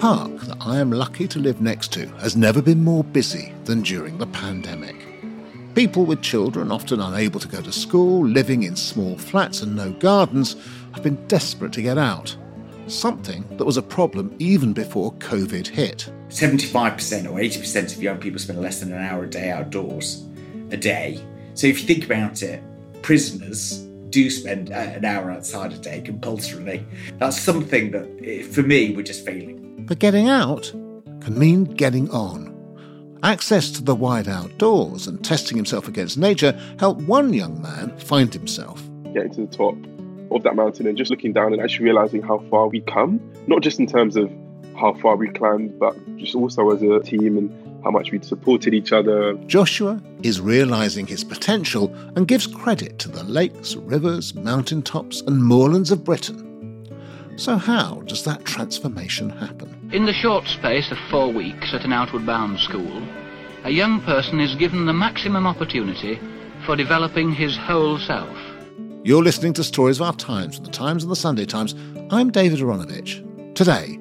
park that I am lucky to live next to has never been more busy than during the pandemic. People with children, often unable to go to school, living in small flats and no gardens, have been desperate to get out. Something that was a problem even before COVID hit. 75% or 80% of young people spend less than an hour a day outdoors a day. So if you think about it, prisoners do spend uh, an hour outside a day compulsorily. That's something that, eh, for me, we're just failing. But getting out can mean getting on. Access to the wide outdoors and testing himself against nature helped one young man find himself. Getting to the top of that mountain and just looking down and actually realizing how far we've come, not just in terms of how far we climbed, but just also as a team and how much we'd supported each other. Joshua is realizing his potential and gives credit to the lakes, rivers, mountaintops, and moorlands of Britain. So, how does that transformation happen? In the short space of four weeks at an outward bound school, a young person is given the maximum opportunity for developing his whole self. You're listening to Stories of Our Times from the Times and the Sunday Times. I'm David Aaronovitch. Today,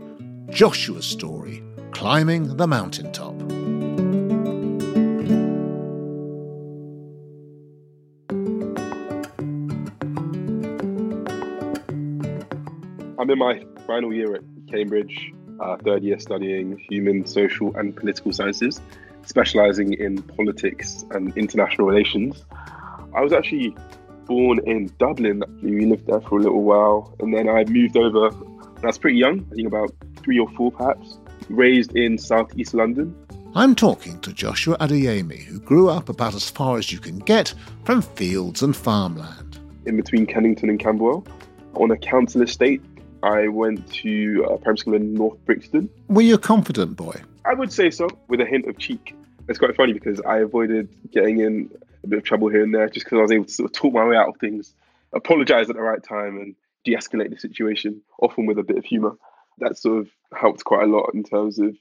Joshua's story Climbing the Mountaintop. I'm in my final year at Cambridge, uh, third year studying human, social, and political sciences, specializing in politics and international relations. I was actually born in Dublin. We lived there for a little while, and then I moved over. I was pretty young, I think about three or four perhaps. Raised in southeast London. I'm talking to Joshua Adeyemi, who grew up about as far as you can get from fields and farmland. In between Kennington and Camberwell, on a council estate. I went to uh, primary school in North Brixton. Were you a confident boy? I would say so, with a hint of cheek. It's quite funny because I avoided getting in a bit of trouble here and there just because I was able to sort of talk my way out of things, apologize at the right time, and de escalate the situation, often with a bit of humor. That sort of helped quite a lot in terms of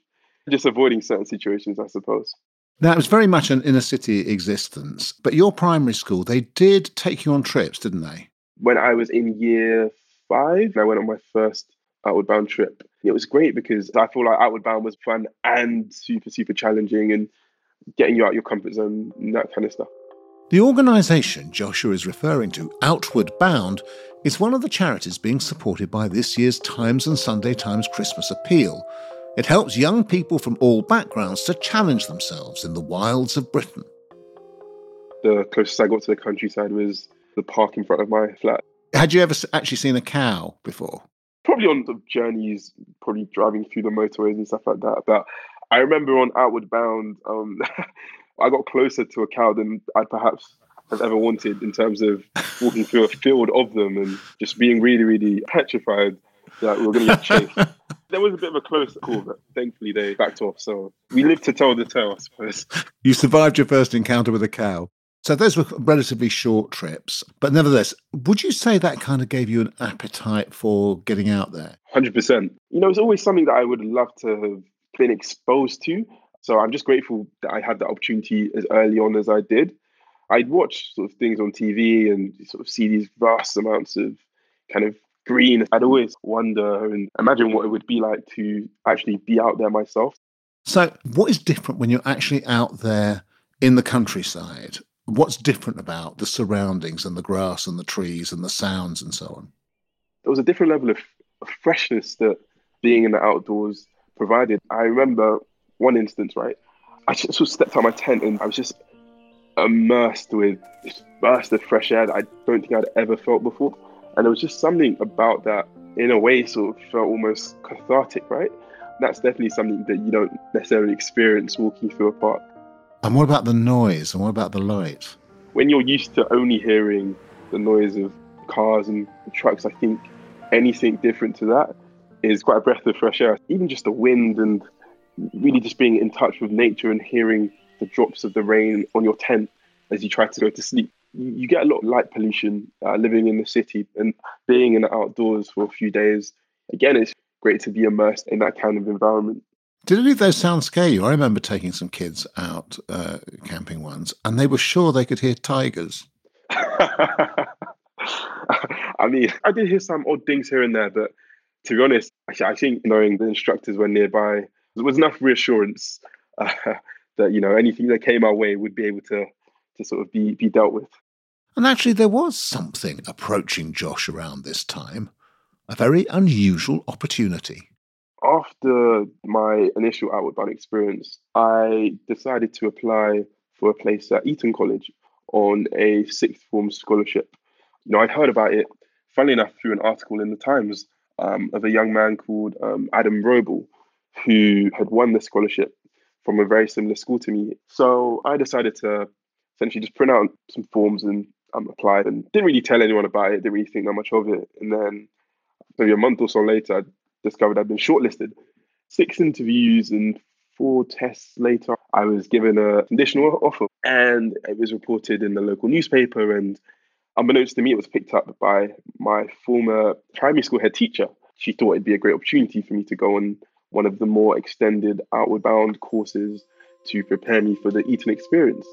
just avoiding certain situations, I suppose. Now, it was very much an inner city existence, but your primary school, they did take you on trips, didn't they? When I was in year five, I went on my first Outward Bound trip. It was great because I feel like Outward Bound was fun and super, super challenging and getting you out your comfort zone and that kind of stuff. The organisation Joshua is referring to, Outward Bound, is one of the charities being supported by this year's Times and Sunday Times Christmas Appeal. It helps young people from all backgrounds to challenge themselves in the wilds of Britain. The closest I got to the countryside was the park in front of my flat. Had you ever actually seen a cow before? Probably on the journeys, probably driving through the motorways and stuff like that. But I remember on Outward Bound, um, I got closer to a cow than I perhaps have ever wanted in terms of walking through a field of them and just being really, really petrified that we were going to get chased. there was a bit of a close call, but thankfully they backed off. So we lived to tell the tale, I suppose. You survived your first encounter with a cow. So those were relatively short trips, but nevertheless, would you say that kind of gave you an appetite for getting out there? Hundred percent. You know, it's always something that I would love to have been exposed to. So I'm just grateful that I had the opportunity as early on as I did. I'd watch sort of things on TV and sort of see these vast amounts of kind of green. I'd always wonder and imagine what it would be like to actually be out there myself. So, what is different when you're actually out there in the countryside? What's different about the surroundings and the grass and the trees and the sounds and so on? There was a different level of freshness that being in the outdoors provided. I remember one instance, right? I just sort of stepped out of my tent and I was just immersed with this burst of fresh air that I don't think I'd ever felt before. And there was just something about that, in a way, sort of felt almost cathartic, right? That's definitely something that you don't necessarily experience walking through a park. And what about the noise? And what about the light? When you're used to only hearing the noise of cars and trucks, I think anything different to that is quite a breath of fresh air. Even just the wind and really just being in touch with nature and hearing the drops of the rain on your tent as you try to go to sleep. You get a lot of light pollution uh, living in the city and being in the outdoors for a few days. Again, it's great to be immersed in that kind of environment. Did any of those sounds scare you? I remember taking some kids out uh, camping once, and they were sure they could hear tigers. I mean, I did hear some odd things here and there, but to be honest, I think knowing the instructors were nearby there was enough reassurance uh, that you know anything that came our way would be able to to sort of be be dealt with. And actually, there was something approaching Josh around this time, a very unusual opportunity. After my initial Outward Bound experience, I decided to apply for a place at Eton College on a sixth form scholarship. You know, I'd heard about it, funnily enough, through an article in the Times um, of a young man called um, Adam Roble, who had won the scholarship from a very similar school to me. So I decided to essentially just print out some forms and um, applied and didn't really tell anyone about it, didn't really think that much of it. And then maybe a month or so later, I discovered I'd been shortlisted. Six interviews and four tests later, I was given a conditional offer and it was reported in the local newspaper. And unbeknownst to me, it was picked up by my former primary school head teacher. She thought it'd be a great opportunity for me to go on one of the more extended outward bound courses to prepare me for the Eton experience.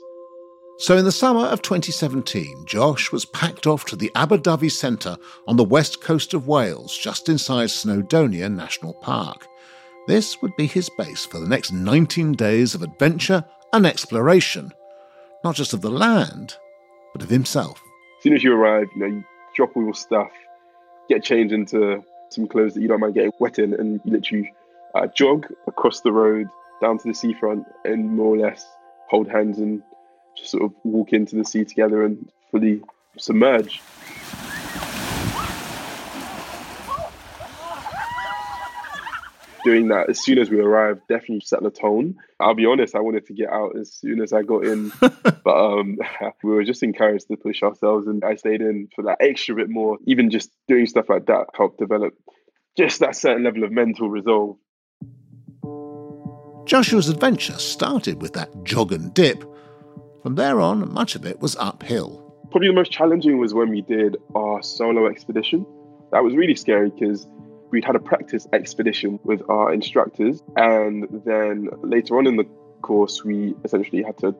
So, in the summer of 2017, Josh was packed off to the Aberdyfi Centre on the west coast of Wales, just inside Snowdonia National Park. This would be his base for the next 19 days of adventure and exploration, not just of the land, but of himself. As soon as you arrive, you know, you drop all your stuff, get changed into some clothes that you don't mind getting wet in, and you literally uh, jog across the road down to the seafront and more or less hold hands and just sort of walk into the sea together and fully submerge. Doing that as soon as we arrived definitely set the tone. I'll be honest, I wanted to get out as soon as I got in, but um, we were just encouraged to push ourselves, and I stayed in for that extra bit more. Even just doing stuff like that helped develop just that certain level of mental resolve. Joshua's adventure started with that jog and dip, from there on, much of it was uphill. Probably the most challenging was when we did our solo expedition. That was really scary because we'd had a practice expedition with our instructors, and then later on in the course, we essentially had to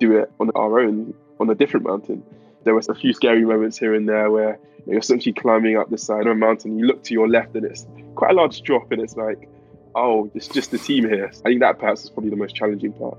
do it on our own on a different mountain. There was a few scary moments here and there where you're essentially climbing up the side of a mountain. You look to your left, and it's quite a large drop, and it's like, oh, it's just the team here. I think that perhaps is probably the most challenging part.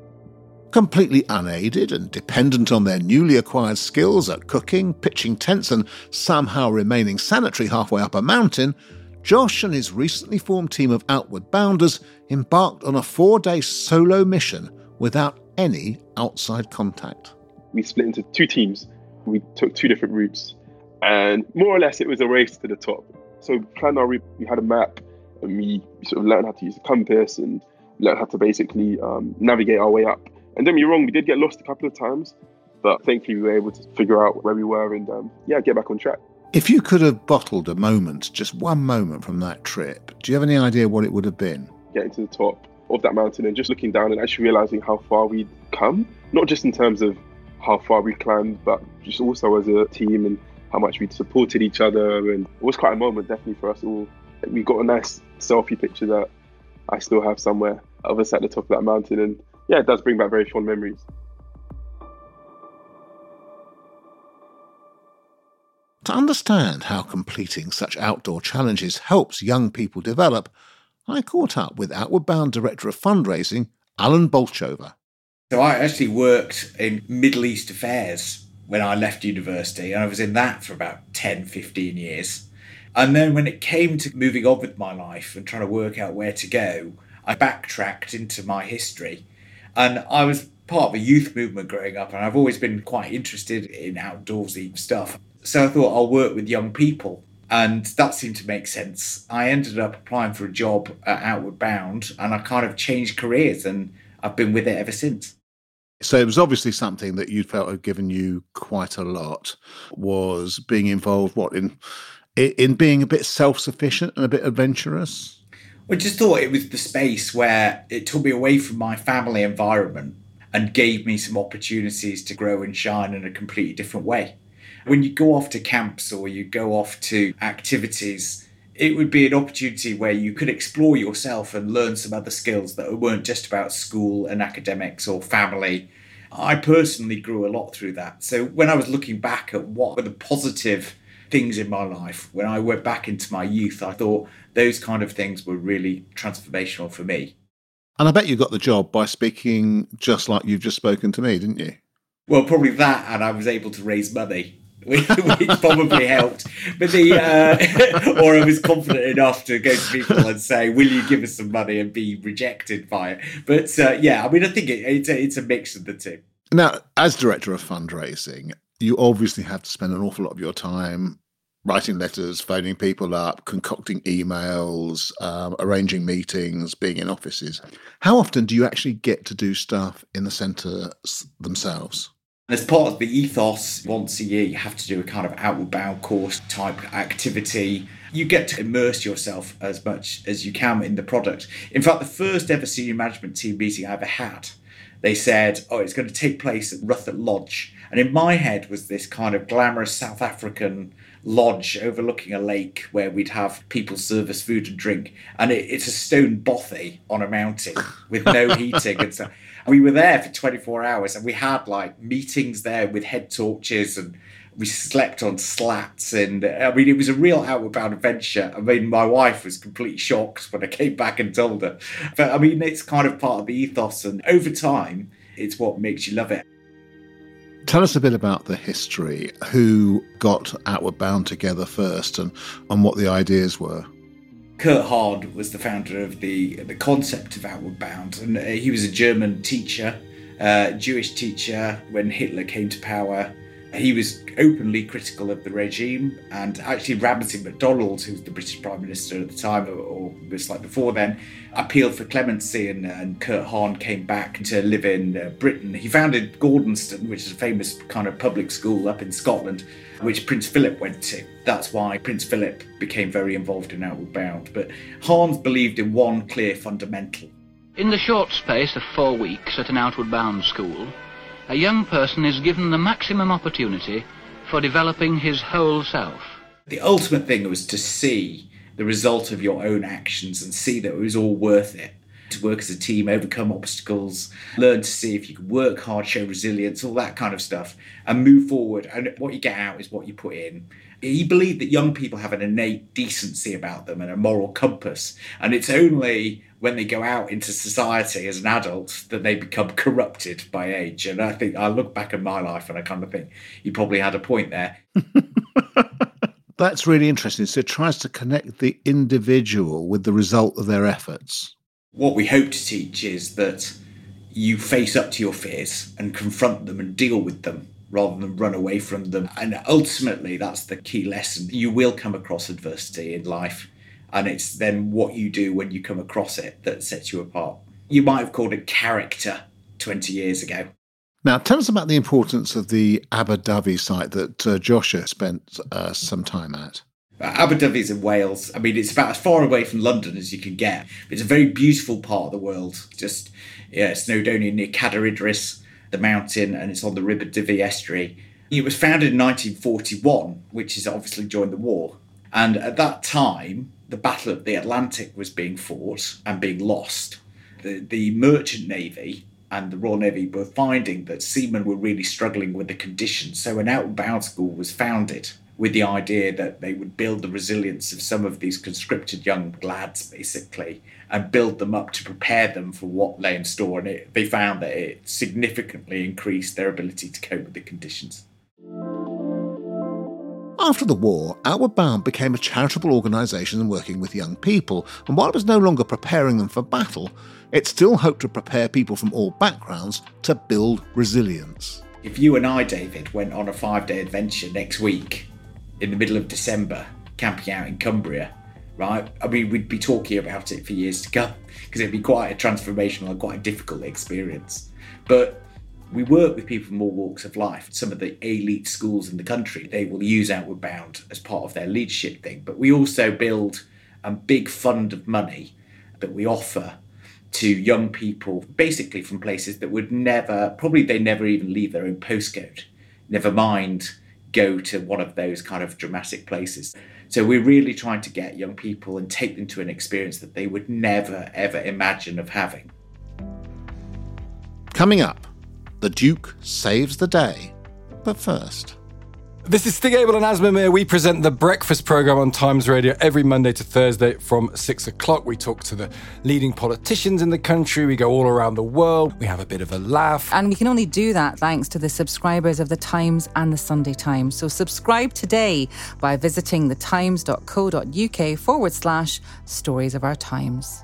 Completely unaided and dependent on their newly acquired skills at cooking, pitching tents, and somehow remaining sanitary halfway up a mountain, Josh and his recently formed team of Outward Bounders embarked on a four day solo mission without any outside contact. We split into two teams. We took two different routes, and more or less it was a race to the top. So we planned our route, we had a map, and we sort of learned how to use a compass and learned how to basically um, navigate our way up. And don't me wrong, we did get lost a couple of times, but thankfully we were able to figure out where we were and um, yeah, get back on track. If you could have bottled a moment, just one moment from that trip, do you have any idea what it would have been? Getting to the top of that mountain and just looking down and actually realizing how far we'd come, not just in terms of how far we climbed, but just also as a team and how much we'd supported each other. And it was quite a moment, definitely, for us all. We got a nice selfie picture that I still have somewhere of us at the top of that mountain. And yeah, it does bring back very fond memories. To understand how completing such outdoor challenges helps young people develop, I caught up with Outward Bound Director of Fundraising, Alan Bolchover. So I actually worked in Middle East affairs when I left university, and I was in that for about 10, 15 years. And then when it came to moving on with my life and trying to work out where to go, I backtracked into my history and I was part of a youth movement growing up, and I've always been quite interested in outdoorsy stuff. So I thought I'll work with young people, and that seemed to make sense. I ended up applying for a job at Outward Bound, and I kind of changed careers, and I've been with it ever since. So it was obviously something that you felt had given you quite a lot. Was being involved what in in being a bit self sufficient and a bit adventurous. I just thought it was the space where it took me away from my family environment and gave me some opportunities to grow and shine in a completely different way. When you go off to camps or you go off to activities, it would be an opportunity where you could explore yourself and learn some other skills that weren't just about school and academics or family. I personally grew a lot through that. So when I was looking back at what were the positive things in my life. When I went back into my youth, I thought those kind of things were really transformational for me. And I bet you got the job by speaking just like you've just spoken to me, didn't you? Well, probably that, and I was able to raise money. which probably helped. But the uh, or I was confident enough to go to people and say, "Will you give us some money?" and be rejected by it. But uh, yeah, I mean, I think it, it's a, it's a mix of the two. Now, as director of fundraising, you obviously have to spend an awful lot of your time writing letters, phoning people up, concocting emails, um, arranging meetings, being in offices. How often do you actually get to do stuff in the centre themselves? As part of the ethos, once a year you have to do a kind of outward bound course type activity. You get to immerse yourself as much as you can in the product. In fact, the first ever senior management team meeting I ever had, they said, oh, it's going to take place at Ruthet Lodge. And in my head was this kind of glamorous South African lodge overlooking a lake where we'd have people serve us food and drink. And it, it's a stone bothy on a mountain with no heating and stuff we were there for 24 hours and we had like meetings there with head torches and we slept on slats and I mean it was a real outward bound adventure. I mean my wife was completely shocked when I came back and told her. But I mean it's kind of part of the ethos and over time it's what makes you love it. Tell us a bit about the history, who got Outward Bound together first and, and what the ideas were. Kurt Hahn was the founder of the the concept of Outward Bound, and uh, he was a German teacher, uh, Jewish teacher. When Hitler came to power, he was openly critical of the regime, and actually Ramsay MacDonald, who was the British Prime Minister at the time, or, was like before then, appealed for clemency, and, and Kurt Hahn came back to live in uh, Britain. He founded Gordonstoun, which is a famous kind of public school up in Scotland which Prince Philip went to. That's why Prince Philip became very involved in Outward Bound. But Hans believed in one clear fundamental. In the short space of four weeks at an Outward Bound school, a young person is given the maximum opportunity for developing his whole self. The ultimate thing was to see the result of your own actions and see that it was all worth it to work as a team, overcome obstacles, learn to see if you can work hard, show resilience, all that kind of stuff, and move forward. And what you get out is what you put in. He believed that young people have an innate decency about them and a moral compass. And it's only when they go out into society as an adult that they become corrupted by age. And I think I look back at my life and I kind of think he probably had a point there. That's really interesting. So it tries to connect the individual with the result of their efforts what we hope to teach is that you face up to your fears and confront them and deal with them rather than run away from them. And ultimately, that's the key lesson. You will come across adversity in life, and it's then what you do when you come across it that sets you apart. You might have called it character 20 years ago. Now, tell us about the importance of the Aberdyfi site that uh, Joshua spent uh, some time at. Aberdyfi is in Wales. I mean, it's about as far away from London as you can get. It's a very beautiful part of the world. Just, yeah, Snowdonia near Cadair Idris, the mountain, and it's on the Ribble Dyfi estuary. It was founded in 1941, which is obviously during the war. And at that time, the Battle of the Atlantic was being fought and being lost. The, the merchant navy and the Royal Navy were finding that seamen were really struggling with the conditions. So an outbound school was founded with the idea that they would build the resilience of some of these conscripted young lads, basically, and build them up to prepare them for what lay in store. And it, they found that it significantly increased their ability to cope with the conditions. After the war, Outward Bound became a charitable organisation working with young people, and while it was no longer preparing them for battle, it still hoped to prepare people from all backgrounds to build resilience. If you and I, David, went on a five day adventure next week in the middle of December camping out in Cumbria, right? I mean, we'd be talking about it for years to come because it'd be quite a transformational and quite a difficult experience. But we work with people from all walks of life. Some of the elite schools in the country, they will use Outward Bound as part of their leadership thing. But we also build a big fund of money that we offer to young people, basically from places that would never, probably they never even leave their own postcode. Never mind go to one of those kind of dramatic places. So we're really trying to get young people and take them to an experience that they would never, ever imagine of having. Coming up, the Duke saves the day. But first, This is Stig Abell and Aasmah We present the breakfast program on Times Radio every Monday to Thursday from six o'clock. We talk to the leading politicians in the country. We go all around the world. We have a bit of a laugh. And we can only do that thanks to the subscribers of The Times and The Sunday Times. So subscribe today by visiting thetimes.co.uk forward slash stories of our times.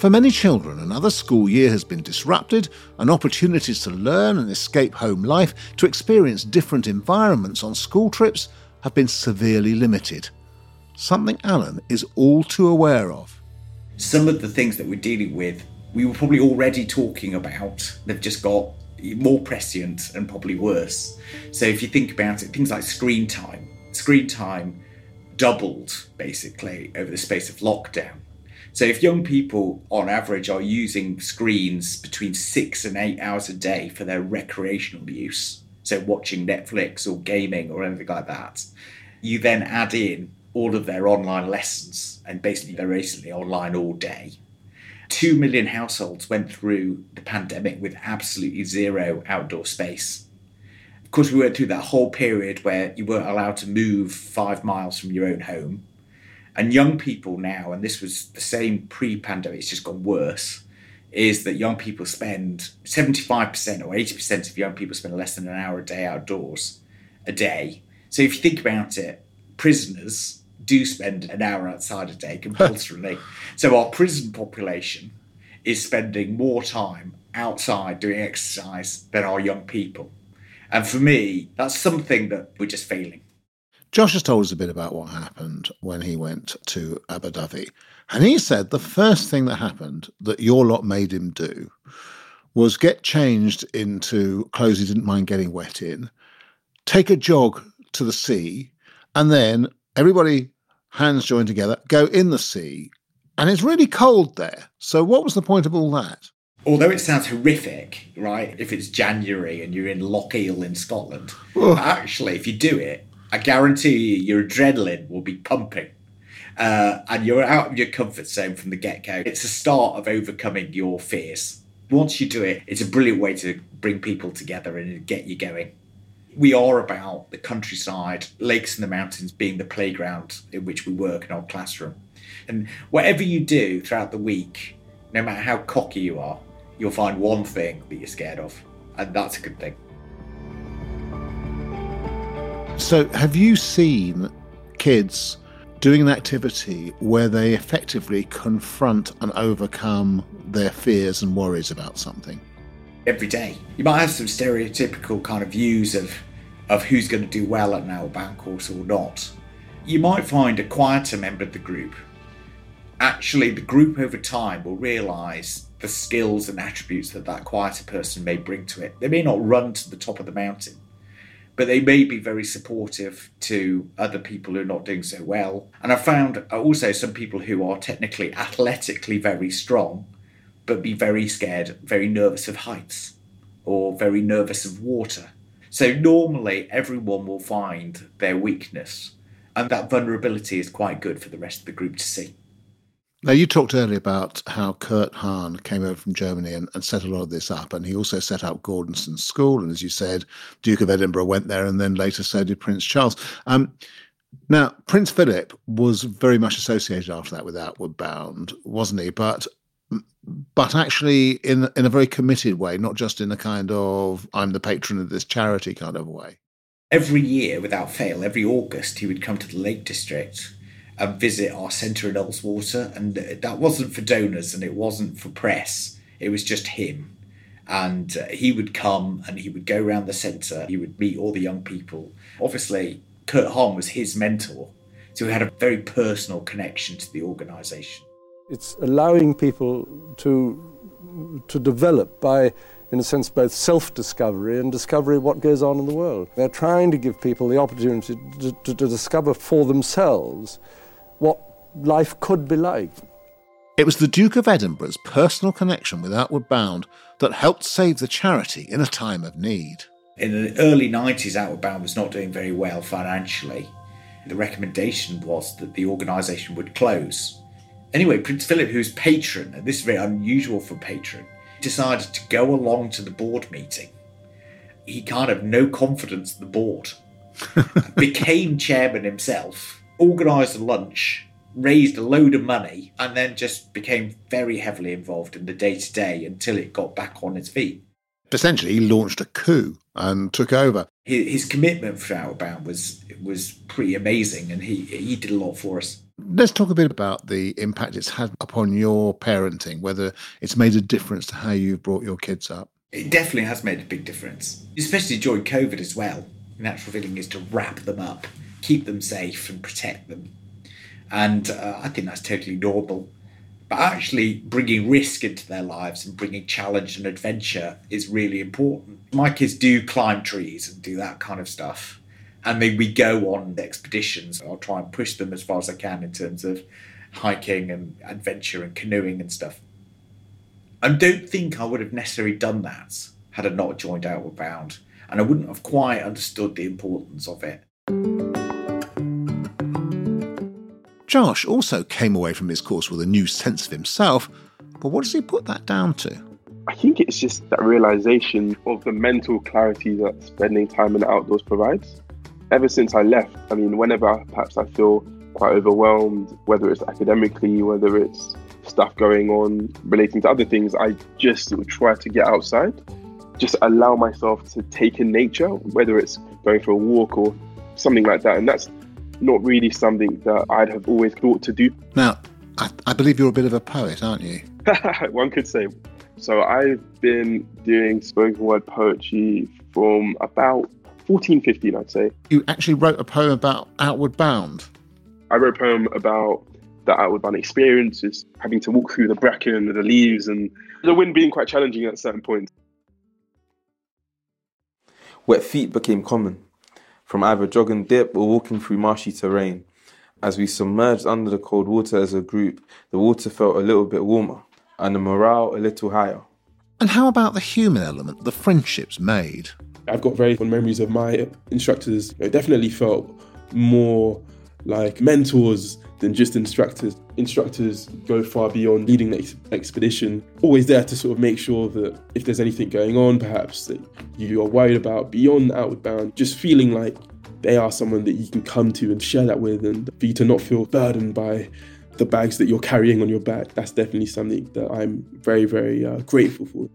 For many children, another school year has been disrupted, and opportunities to learn and escape home life, to experience different environments on school trips, have been severely limited. Something Alan is all too aware of. Some of the things that we're dealing with, we were probably already talking about. They've just got more prescient and probably worse. So if you think about it, things like screen time, screen time doubled basically over the space of lockdown. So if young people on average are using screens between six and eight hours a day for their recreational use, so watching Netflix or gaming or anything like that, you then add in all of their online lessons and basically they're basically online all day. Two million households went through the pandemic with absolutely zero outdoor space. Of course, we went through that whole period where you weren't allowed to move five miles from your own home and young people now, and this was the same pre pandemic, it's just gone worse, is that young people spend 75% or 80% of young people spend less than an hour a day outdoors a day. So if you think about it, prisoners do spend an hour outside a day compulsorily. so our prison population is spending more time outside doing exercise than our young people. And for me, that's something that we're just failing. Josh has told us a bit about what happened when he went to Aberdyfi. And he said the first thing that happened that your lot made him do was get changed into clothes he didn't mind getting wet in, take a jog to the sea, and then everybody, hands joined together, go in the sea. And it's really cold there. So, what was the point of all that? although it sounds horrific, right? If it's January and you're in Loch Eil in Scotland, actually, if you do it, I guarantee you, your adrenaline will be pumping. Uh, and you're out of your comfort zone from the get go. It's a start of overcoming your fears. Once you do it, it's a brilliant way to bring people together and get you going. We are about the countryside, lakes and the mountains being the playground in which we work in our classroom. And whatever you do throughout the week, no matter how cocky you are, you'll find one thing that you're scared of. And that's a good thing. So, have you seen kids doing an activity where they effectively confront and overcome their fears and worries about something? Every day. You might have some stereotypical kind of views of, of who's going to do well at an outbound course or not. You might find a quieter member of the group. Actually, the group over time will realise the skills and attributes that that quieter person may bring to it. They may not run to the top of the mountain, but they may be very supportive to other people who are not doing so well. And I found also some people who are technically, athletically very strong, but be very scared, very nervous of heights or very nervous of water. So normally everyone will find their weakness, and that vulnerability is quite good for the rest of the group to see. Now, you talked earlier about how Kurt Hahn came over from Germany and, and, set a lot of this up, and he also set up Gordonstoun School. And as you said, Duke of Edinburgh went there, and then later so did Prince Charles. Um, now, Prince Philip was very much associated after that with Outward Bound, wasn't he? But but actually in in a very committed way, not just in a kind of I'm the patron of this charity kind of way. Every year, without fail, every August, he would come to the Lake District and visit our centre in Ullswater. And that wasn't for donors and it wasn't for press, it was just him. And uh, he would come and he would go around the centre, he would meet all the young people. Obviously, Kurt Hahn was his mentor, so he had a very personal connection to the organisation. It's allowing people to, to develop by in a sense, both self discovery and discovery of what goes on in the world. They're trying to give people the opportunity to, to, to, discover for themselves what life could be like. It was the Duke of Edinburgh's personal connection with Outward Bound that helped save the charity in a time of need. In the early 90s, Outward Bound was not doing very well financially. The recommendation was that the organisation would close. Anyway, Prince Philip, who's patron, and this is very unusual for patron, decided to go along to the board meeting. He kind of no confidence in the board, became chairman himself organised a lunch, raised a load of money, and then just became very heavily involved in the day to day until it got back on its feet. Essentially, he launched a coup and took over. His, his commitment for Outbound was was pretty amazing, and he he did a lot for us. Let's talk a bit about the impact it's had upon your parenting, whether it's made a difference to how you've brought your kids up. It definitely has made a big difference, especially during COVID as well. The natural feeling is to wrap them up keep them safe and protect them. And uh, I think that's totally normal. But actually, bringing risk into their lives and bringing challenge and adventure is really important. My kids do climb trees and do that kind of stuff. And then we go on expeditions. I'll try and push them as far as I can in terms of hiking and adventure and canoeing and stuff. I don't think I would have necessarily done that had I not joined Outward Bound. And I wouldn't have quite understood the importance of it. Josh also came away from his course with a new sense of himself, but what does he put that down to? I think it's just that realization of the mental clarity that spending time in the outdoors provides. Ever since I left, I mean, whenever perhaps I feel quite overwhelmed, whether it's academically, whether it's stuff going on relating to other things, I just of try to get outside, just allow myself to take in nature, whether it's going for a walk or something like that. And that's not really something that I'd have always thought to do. Now, I, I believe you're a bit of a poet, aren't you? One could say. So I've been doing spoken word poetry from about 14, 15, I'd say. You actually wrote a poem about Outward Bound? I wrote a poem about the Outward Bound experience, experiences, having to walk through the bracken and the leaves and the wind being quite challenging at certain points. Wet feet became common from either jog and dip or walking through marshy terrain. As we submerged under the cold water as a group, the water felt a little bit warmer and the morale a little higher. And how about the human element, the friendships made? I've got very fond memories of my instructors. It definitely felt more like mentors than just instructors. Instructors go far beyond leading the ex- expedition, always there to sort of make sure that if there's anything going on, perhaps that you are worried about beyond Outward Bound, just feeling like they are someone that you can come to and share that with, and for you to not feel burdened by the bags that you're carrying on your back. That's definitely something that I'm very, very uh, grateful for.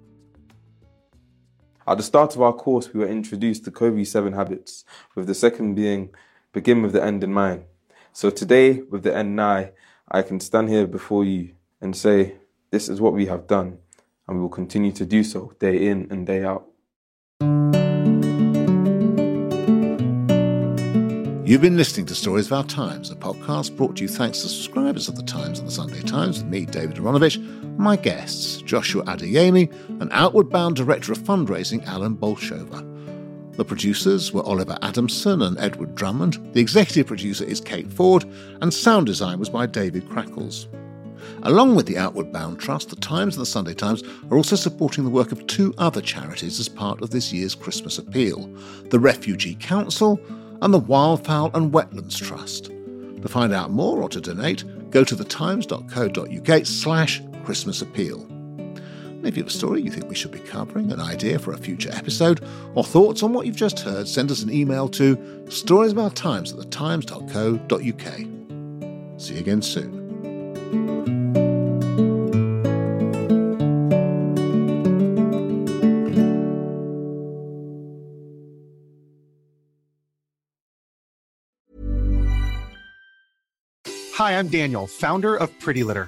At the start of our course, we were introduced to Covey's seven habits, with the second being begin with the end in mind. So today, with the end nigh, I can stand here before you and say, This is what we have done, and we will continue to do so day in and day out. You've been listening to Stories of Our Times, a podcast brought to you thanks to subscribers of The Times and The Sunday Times, with me, David Aaronovitch, and my guests, Joshua Adeyemi and Outward Bound Director of Fundraising, Alan Bolchover. The producers were Oliver Adamson and Edward Drummond, the executive producer is Kate Ford, and sound design was by David Crackles. Along with the Outward Bound Trust, the Times and the Sunday Times are also supporting the work of two other charities as part of this year's Christmas appeal the Refugee Council and the Wildfowl and Wetlands Trust. To find out more or to donate, go to thetimes.co.uk slash Christmas appeal. If you have a story you think we should be covering, an idea for a future episode, or thoughts on what you've just heard, send us an email to storiesofourtimes at thetimes.co.uk. See you again soon. Hi, I'm Daniel, founder of Pretty Litter.